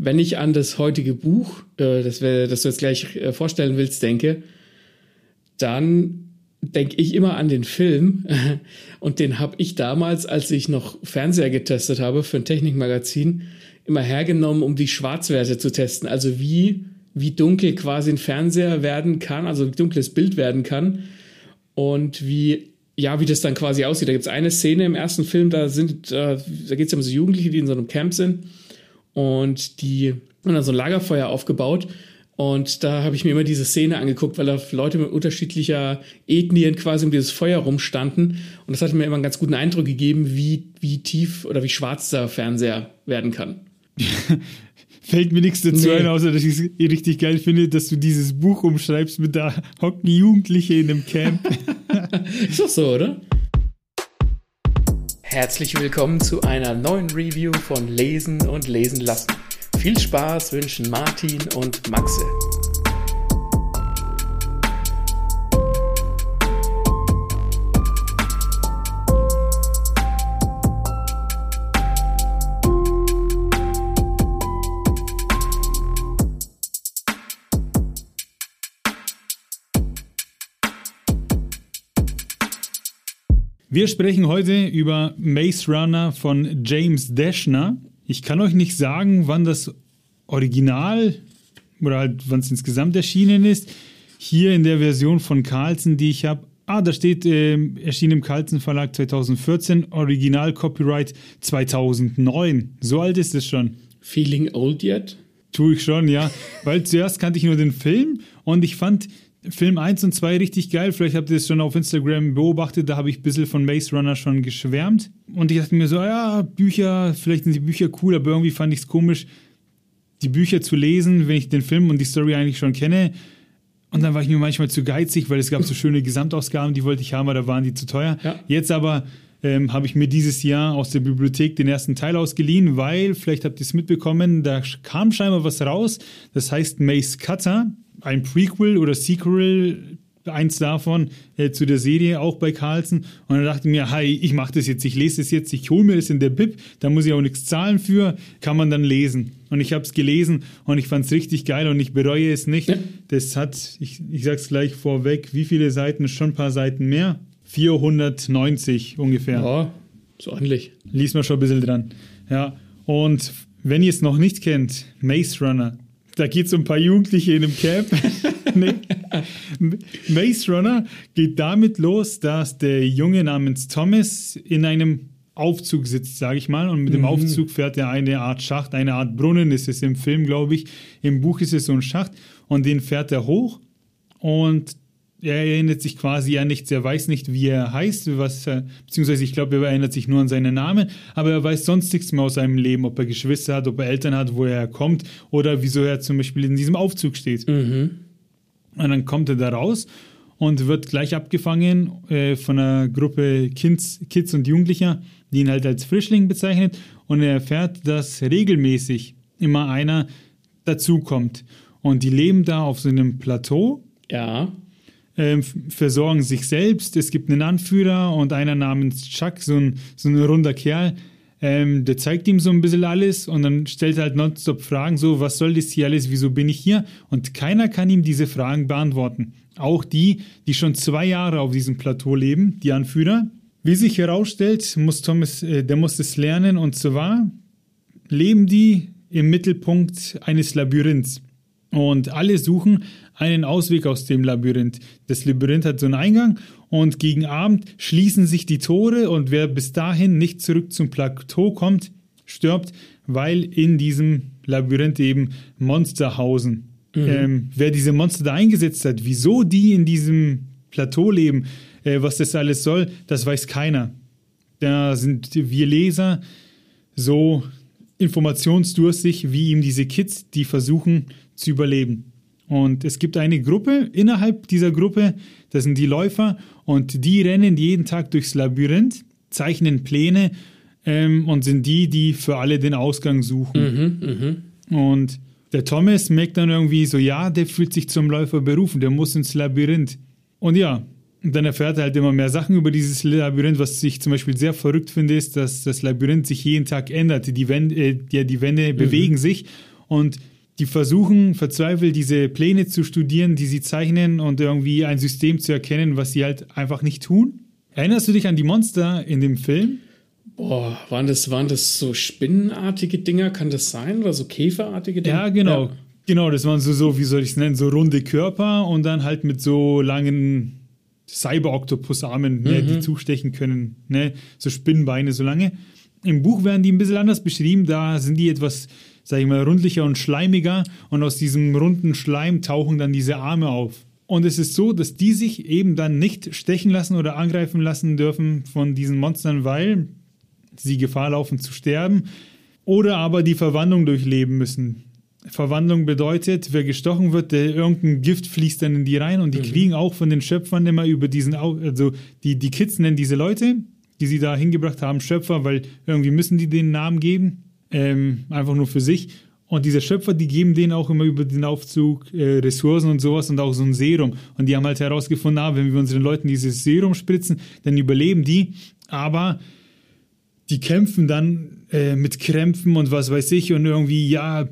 wenn ich an das heutige Buch, äh, das, das du jetzt gleich äh, vorstellen willst, denke, dann denke ich immer an den Film und den habe ich damals, als ich noch Fernseher getestet habe für ein Technikmagazin, immer hergenommen, um die Schwarzwerte zu testen. Also wie, wie dunkel quasi ein Fernseher werden kann, also ein dunkles Bild werden kann und wie ja, wie das dann quasi aussieht. Da gibt es eine Szene im ersten Film, da sind, äh, da geht es um so Jugendliche, die in so einem Camp sind und die haben dann so ein Lagerfeuer aufgebaut und da habe ich mir immer diese Szene angeguckt, weil da Leute mit unterschiedlicher Ethnien quasi um dieses Feuer rumstanden. Und das hat mir immer einen ganz guten Eindruck gegeben, wie, wie tief oder wie schwarz der Fernseher werden kann. Fällt mir nichts dazu nee. ein, außer dass ich es richtig geil finde, dass du dieses Buch umschreibst mit da hocken Jugendliche in einem Camp. Ist doch so, oder? Herzlich willkommen zu einer neuen Review von Lesen und Lesen lassen. Viel Spaß wünschen Martin und Maxe. Wir sprechen heute über Maze Runner von James Dashner. Ich kann euch nicht sagen, wann das Original oder halt wann es insgesamt erschienen ist. Hier in der Version von Carlsen, die ich habe. Ah, da steht, äh, erschien im Carlsen Verlag 2014, Original Copyright 2009. So alt ist es schon. Feeling old yet? Tue ich schon, ja. Weil zuerst kannte ich nur den Film und ich fand Film 1 und 2 richtig geil. Vielleicht habt ihr es schon auf Instagram beobachtet. Da habe ich ein bisschen von Maze Runner schon geschwärmt. Und ich dachte mir so, ja, Bücher, vielleicht sind die Bücher cool, aber irgendwie fand ich es komisch, die Bücher zu lesen, wenn ich den Film und die Story eigentlich schon kenne. Und dann war ich mir manchmal zu geizig, weil es gab so schöne Gesamtausgaben, die wollte ich haben, aber da waren die zu teuer. Ja. Jetzt aber ähm, habe ich mir dieses Jahr aus der Bibliothek den ersten Teil ausgeliehen, weil, vielleicht habt ihr es mitbekommen, da kam scheinbar was raus. Das heißt Mace Cutter, ein Prequel oder Sequel eins davon äh, zu der Serie, auch bei Carlsen. Und dann dachte ich mir, hi, ich mache das jetzt, ich lese das jetzt, ich hole mir das in der Bib, da muss ich auch nichts zahlen für, kann man dann lesen. Und ich habe es gelesen und ich fand es richtig geil und ich bereue es nicht. Ja. Das hat, ich, ich sag's gleich vorweg, wie viele Seiten? Schon ein paar Seiten mehr. 490 ungefähr. Ja, so ordentlich. Lies mal schon ein bisschen dran. Ja, und wenn ihr es noch nicht kennt, Maze Runner, da geht es um ein paar Jugendliche in einem Camp. nee. Maze Runner geht damit los, dass der Junge namens Thomas in einem Aufzug sitzt, sage ich mal. Und mit dem mhm. Aufzug fährt er eine Art Schacht, eine Art Brunnen ist es im Film, glaube ich. Im Buch ist es so ein Schacht. Und den fährt er hoch. Und er erinnert sich quasi an nichts, er weiß nicht, wie er heißt, was, beziehungsweise ich glaube, er erinnert sich nur an seinen Namen, aber er weiß sonst nichts mehr aus seinem Leben, ob er Geschwister hat, ob er Eltern hat, woher er kommt oder wieso er zum Beispiel in diesem Aufzug steht. Mhm. Und dann kommt er da raus und wird gleich abgefangen äh, von einer Gruppe Kids, Kids und Jugendlicher, die ihn halt als Frischling bezeichnet und er erfährt, dass regelmäßig immer einer dazukommt. Und die leben da auf so einem Plateau. Ja ähm, versorgen sich selbst. Es gibt einen Anführer und einer namens Chuck, so ein, so ein runder Kerl, ähm, der zeigt ihm so ein bisschen alles und dann stellt er halt nonstop Fragen, so, was soll das hier alles, wieso bin ich hier? Und keiner kann ihm diese Fragen beantworten. Auch die, die schon zwei Jahre auf diesem Plateau leben, die Anführer. Wie sich herausstellt, muss Thomas, äh, der muss es lernen und zwar leben die im Mittelpunkt eines Labyrinths. Und alle suchen einen Ausweg aus dem Labyrinth. Das Labyrinth hat so einen Eingang und gegen Abend schließen sich die Tore und wer bis dahin nicht zurück zum Plateau kommt, stirbt, weil in diesem Labyrinth eben Monster hausen. Mhm. Ähm, wer diese Monster da eingesetzt hat, wieso die in diesem Plateau leben, äh, was das alles soll, das weiß keiner. Da sind wir Leser so informationsdurstig wie ihm diese Kids, die versuchen zu überleben. Und es gibt eine Gruppe, innerhalb dieser Gruppe, das sind die Läufer, und die rennen jeden Tag durchs Labyrinth, zeichnen Pläne ähm, und sind die, die für alle den Ausgang suchen. Mhm, mh. Und der Thomas merkt dann irgendwie so, ja, der fühlt sich zum Läufer berufen, der muss ins Labyrinth. Und ja, und dann erfährt er halt immer mehr Sachen über dieses Labyrinth. Was ich zum Beispiel sehr verrückt finde, ist, dass das Labyrinth sich jeden Tag ändert. Die Wände, äh, ja, die Wände mhm. bewegen sich und die versuchen verzweifelt diese Pläne zu studieren, die sie zeichnen und irgendwie ein System zu erkennen, was sie halt einfach nicht tun. Erinnerst du dich an die Monster in dem Film? Boah, waren das, waren das so spinnenartige Dinger? Kann das sein? Oder so käferartige Dinger? Ja, genau. Ja. Genau, das waren so, so, wie soll ich es nennen, so runde Körper und dann halt mit so langen Cyber-Octopus-Armen, ne, mhm. die zustechen können, ne, so Spinnenbeine so lange. Im Buch werden die ein bisschen anders beschrieben, da sind die etwas, sag ich mal, rundlicher und schleimiger und aus diesem runden Schleim tauchen dann diese Arme auf. Und es ist so, dass die sich eben dann nicht stechen lassen oder angreifen lassen dürfen von diesen Monstern, weil sie Gefahr laufen zu sterben oder aber die Verwandlung durchleben müssen. Verwandlung bedeutet, wer gestochen wird, der irgendein Gift fließt dann in die rein und die mhm. kriegen auch von den Schöpfern immer über diesen, also die, die Kids nennen diese Leute, die sie da hingebracht haben, Schöpfer, weil irgendwie müssen die den Namen geben, ähm, einfach nur für sich. Und diese Schöpfer, die geben denen auch immer über den Aufzug äh, Ressourcen und sowas und auch so ein Serum. Und die haben halt herausgefunden, ah, wenn wir unseren Leuten dieses Serum spritzen, dann überleben die. Aber die kämpfen dann äh, mit Krämpfen und was weiß ich und irgendwie, ja,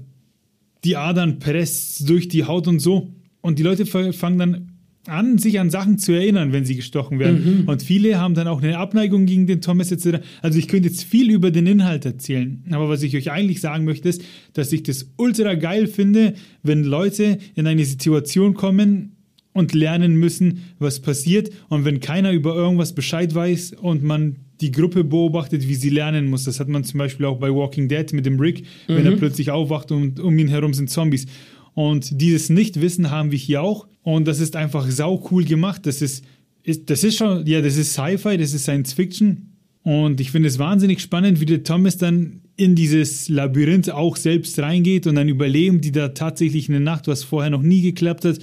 die Adern presst durch die Haut und so. Und die Leute fangen dann an, sich an Sachen zu erinnern, wenn sie gestochen werden. Mhm. Und viele haben dann auch eine Abneigung gegen den Thomas etc. Also ich könnte jetzt viel über den Inhalt erzählen. Aber was ich euch eigentlich sagen möchte, ist, dass ich das ultra geil finde, wenn Leute in eine Situation kommen und lernen müssen, was passiert. Und wenn keiner über irgendwas Bescheid weiß und man die Gruppe beobachtet, wie sie lernen muss. Das hat man zum Beispiel auch bei Walking Dead mit dem Rick, mhm. wenn er mhm. plötzlich aufwacht und um ihn herum sind Zombies. Und dieses Nichtwissen haben wir hier auch. Und das ist einfach sau cool gemacht. Das ist, ist das ist schon, ja, das ist Sci-Fi, das ist Science Fiction. Und ich finde es wahnsinnig spannend, wie der Thomas dann in dieses Labyrinth auch selbst reingeht und dann überleben die da tatsächlich eine Nacht, was vorher noch nie geklappt hat.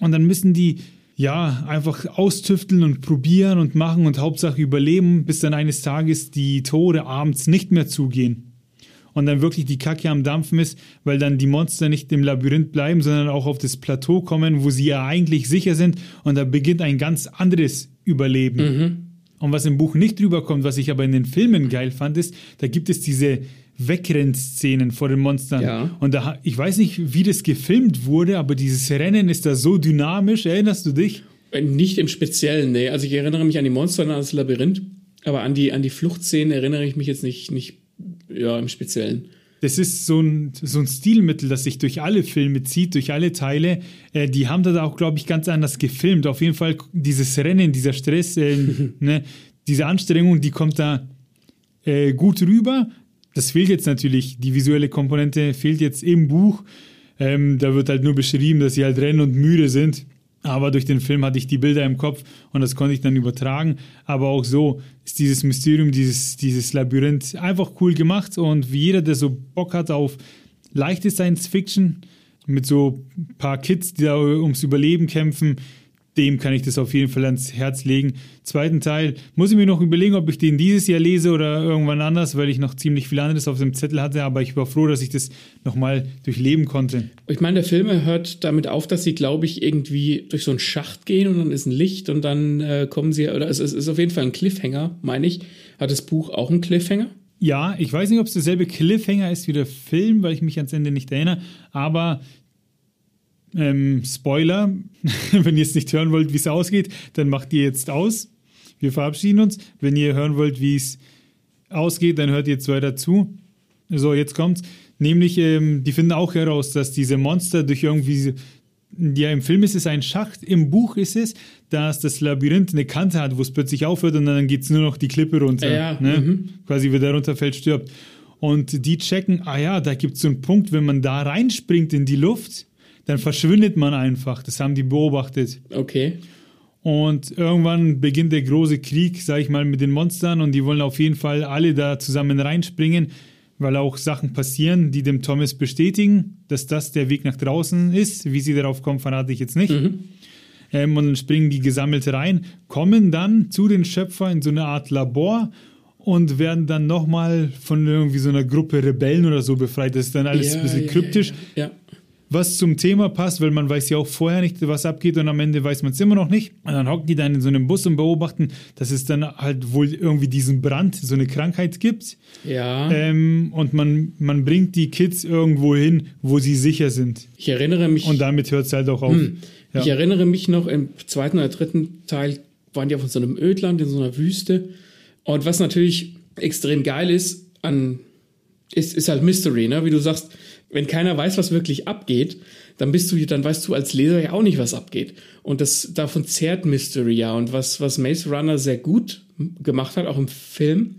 Und dann müssen die ja, einfach austüfteln und probieren und machen und Hauptsache überleben, bis dann eines Tages die Tore abends nicht mehr zugehen. Und dann wirklich die Kacke am Dampfen ist, weil dann die Monster nicht im Labyrinth bleiben, sondern auch auf das Plateau kommen, wo sie ja eigentlich sicher sind. Und da beginnt ein ganz anderes Überleben. Mhm. Und was im Buch nicht drüber kommt, was ich aber in den Filmen geil fand, ist, da gibt es diese Wegrennszenen vor den Monstern. Ja. Und da, ich weiß nicht, wie das gefilmt wurde, aber dieses Rennen ist da so dynamisch. Erinnerst du dich? Äh, nicht im Speziellen, nee. Also ich erinnere mich an die Monster und an das Labyrinth, aber an die, an die Fluchtszenen erinnere ich mich jetzt nicht, nicht ja, im Speziellen. Das ist so ein, so ein Stilmittel, das sich durch alle Filme zieht, durch alle Teile. Äh, die haben da auch, glaube ich, ganz anders gefilmt. Auf jeden Fall dieses Rennen, dieser Stress, äh, ne, diese Anstrengung, die kommt da äh, gut rüber. Das fehlt jetzt natürlich, die visuelle Komponente fehlt jetzt im Buch. Ähm, da wird halt nur beschrieben, dass sie halt rennen und müde sind. Aber durch den Film hatte ich die Bilder im Kopf und das konnte ich dann übertragen. Aber auch so ist dieses Mysterium, dieses, dieses Labyrinth einfach cool gemacht. Und wie jeder, der so Bock hat auf leichte Science Fiction mit so ein paar Kids, die da ums Überleben kämpfen, dem kann ich das auf jeden Fall ans Herz legen. Zweiten Teil muss ich mir noch überlegen, ob ich den dieses Jahr lese oder irgendwann anders, weil ich noch ziemlich viel anderes auf dem Zettel hatte, aber ich war froh, dass ich das nochmal durchleben konnte. Ich meine, der Film hört damit auf, dass sie, glaube ich, irgendwie durch so einen Schacht gehen und dann ist ein Licht und dann äh, kommen sie, oder es, es ist auf jeden Fall ein Cliffhanger, meine ich. Hat das Buch auch einen Cliffhanger? Ja, ich weiß nicht, ob es derselbe Cliffhanger ist wie der Film, weil ich mich ans Ende nicht erinnere, aber ähm, Spoiler, wenn ihr es nicht hören wollt, wie es ausgeht, dann macht ihr jetzt aus. Wir verabschieden uns. Wenn ihr hören wollt, wie es ausgeht, dann hört ihr jetzt weiter zu. So, jetzt kommt's. Nämlich, ähm, die finden auch heraus, dass diese Monster durch irgendwie, ja, im Film ist es ein Schacht, im Buch ist es, dass das Labyrinth eine Kante hat, wo es plötzlich aufhört und dann geht es nur noch die Klippe runter. Ja, ne? mhm. Quasi, wer da runterfällt, stirbt. Und die checken, ah ja, da gibt es so einen Punkt, wenn man da reinspringt in die Luft, dann verschwindet man einfach. Das haben die beobachtet. Okay. Und irgendwann beginnt der große Krieg, sag ich mal, mit den Monstern und die wollen auf jeden Fall alle da zusammen reinspringen, weil auch Sachen passieren, die dem Thomas bestätigen, dass das der Weg nach draußen ist. Wie sie darauf kommen, verrate ich jetzt nicht. Mhm. Ähm, und dann springen die gesammelt rein, kommen dann zu den Schöpfern in so eine Art Labor und werden dann nochmal von irgendwie so einer Gruppe Rebellen oder so befreit. Das ist dann alles ja, ein bisschen ja, kryptisch. Ja, was zum Thema passt, weil man weiß ja auch vorher nicht, was abgeht und am Ende weiß man es immer noch nicht. Und dann hocken die dann in so einem Bus und beobachten, dass es dann halt wohl irgendwie diesen Brand, so eine Krankheit gibt. Ja. Ähm, und man, man bringt die Kids irgendwo hin, wo sie sicher sind. Ich erinnere mich. Und damit hört es halt auch auf. Hm. Ja. Ich erinnere mich noch, im zweiten oder dritten Teil waren die auf so einem Ödland in so einer Wüste. Und was natürlich extrem geil ist, an, ist, ist halt Mystery, ne? Wie du sagst, wenn keiner weiß, was wirklich abgeht, dann bist du, dann weißt du als Leser ja auch nicht, was abgeht. Und das davon zehrt Mystery ja. Und was, was Maze Runner sehr gut gemacht hat, auch im Film,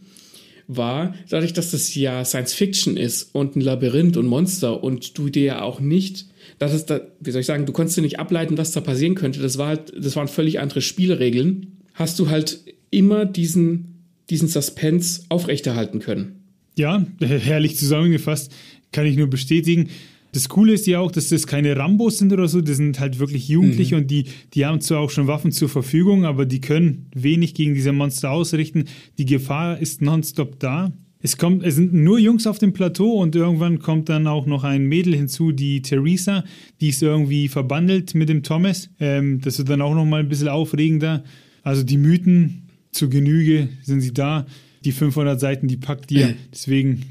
war, dadurch, dass das ja Science Fiction ist und ein Labyrinth und Monster und du dir ja auch nicht, das ist da, wie soll ich sagen, du konntest dir nicht ableiten, was da passieren könnte. Das war halt, das waren völlig andere Spielregeln. Hast du halt immer diesen, diesen Suspense aufrechterhalten können. Ja, herrlich zusammengefasst kann ich nur bestätigen. Das Coole ist ja auch, dass das keine Rambos sind oder so, das sind halt wirklich Jugendliche mhm. und die, die haben zwar auch schon Waffen zur Verfügung, aber die können wenig gegen diese Monster ausrichten. Die Gefahr ist nonstop da. Es, kommt, es sind nur Jungs auf dem Plateau und irgendwann kommt dann auch noch ein Mädel hinzu, die Theresa, die ist irgendwie verbandelt mit dem Thomas. Ähm, das wird dann auch noch mal ein bisschen aufregender. Also die Mythen zur Genüge sind sie da. Die 500 Seiten, die packt ihr. Deswegen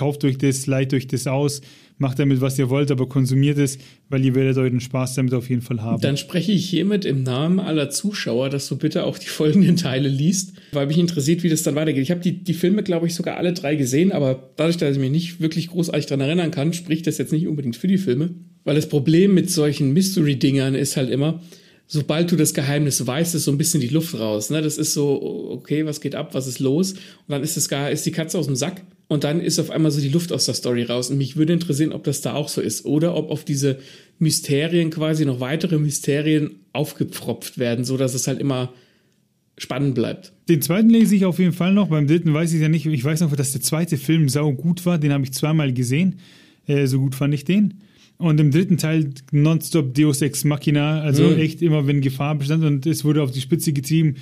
kauft euch das, leiht euch das aus, macht damit, was ihr wollt, aber konsumiert es, weil ihr werdet euren Spaß damit auf jeden Fall haben. Dann spreche ich hiermit im Namen aller Zuschauer, dass du bitte auch die folgenden Teile liest, weil mich interessiert, wie das dann weitergeht. Ich habe die, die Filme, glaube ich, sogar alle drei gesehen, aber dadurch, dass ich mich nicht wirklich großartig daran erinnern kann, spricht das jetzt nicht unbedingt für die Filme. Weil das Problem mit solchen Mystery-Dingern ist halt immer, sobald du das Geheimnis weißt, ist so ein bisschen die Luft raus. Ne? Das ist so, okay, was geht ab, was ist los? Und dann ist, das, ist die Katze aus dem Sack und dann ist auf einmal so die Luft aus der Story raus. Und mich würde interessieren, ob das da auch so ist oder ob auf diese Mysterien quasi noch weitere Mysterien aufgepfropft werden, so dass es halt immer spannend bleibt. Den zweiten lese ich auf jeden Fall noch. Beim dritten weiß ich ja nicht. Ich weiß noch, dass der zweite Film sau gut war. Den habe ich zweimal gesehen. Äh, so gut fand ich den. Und im dritten Teil nonstop Deus Ex Machina. Also mhm. echt immer, wenn Gefahr bestand und es wurde auf die Spitze getrieben,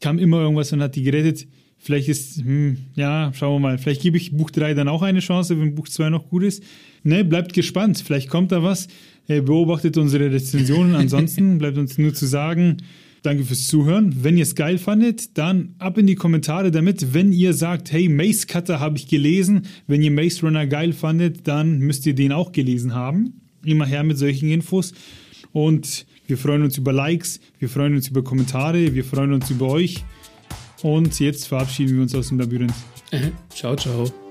kam immer irgendwas und hat die gerettet. Vielleicht ist, hm, ja, schauen wir mal. Vielleicht gebe ich Buch 3 dann auch eine Chance, wenn Buch 2 noch gut ist. Ne, bleibt gespannt. Vielleicht kommt da was. Beobachtet unsere Rezensionen. Ansonsten bleibt uns nur zu sagen, danke fürs Zuhören. Wenn ihr es geil fandet, dann ab in die Kommentare damit. Wenn ihr sagt, hey, Maze Cutter habe ich gelesen. Wenn ihr Maze Runner geil fandet, dann müsst ihr den auch gelesen haben. Immer her mit solchen Infos. Und wir freuen uns über Likes, wir freuen uns über Kommentare, wir freuen uns über euch. Und jetzt verabschieden wir uns aus dem Labyrinth. Ciao, ciao.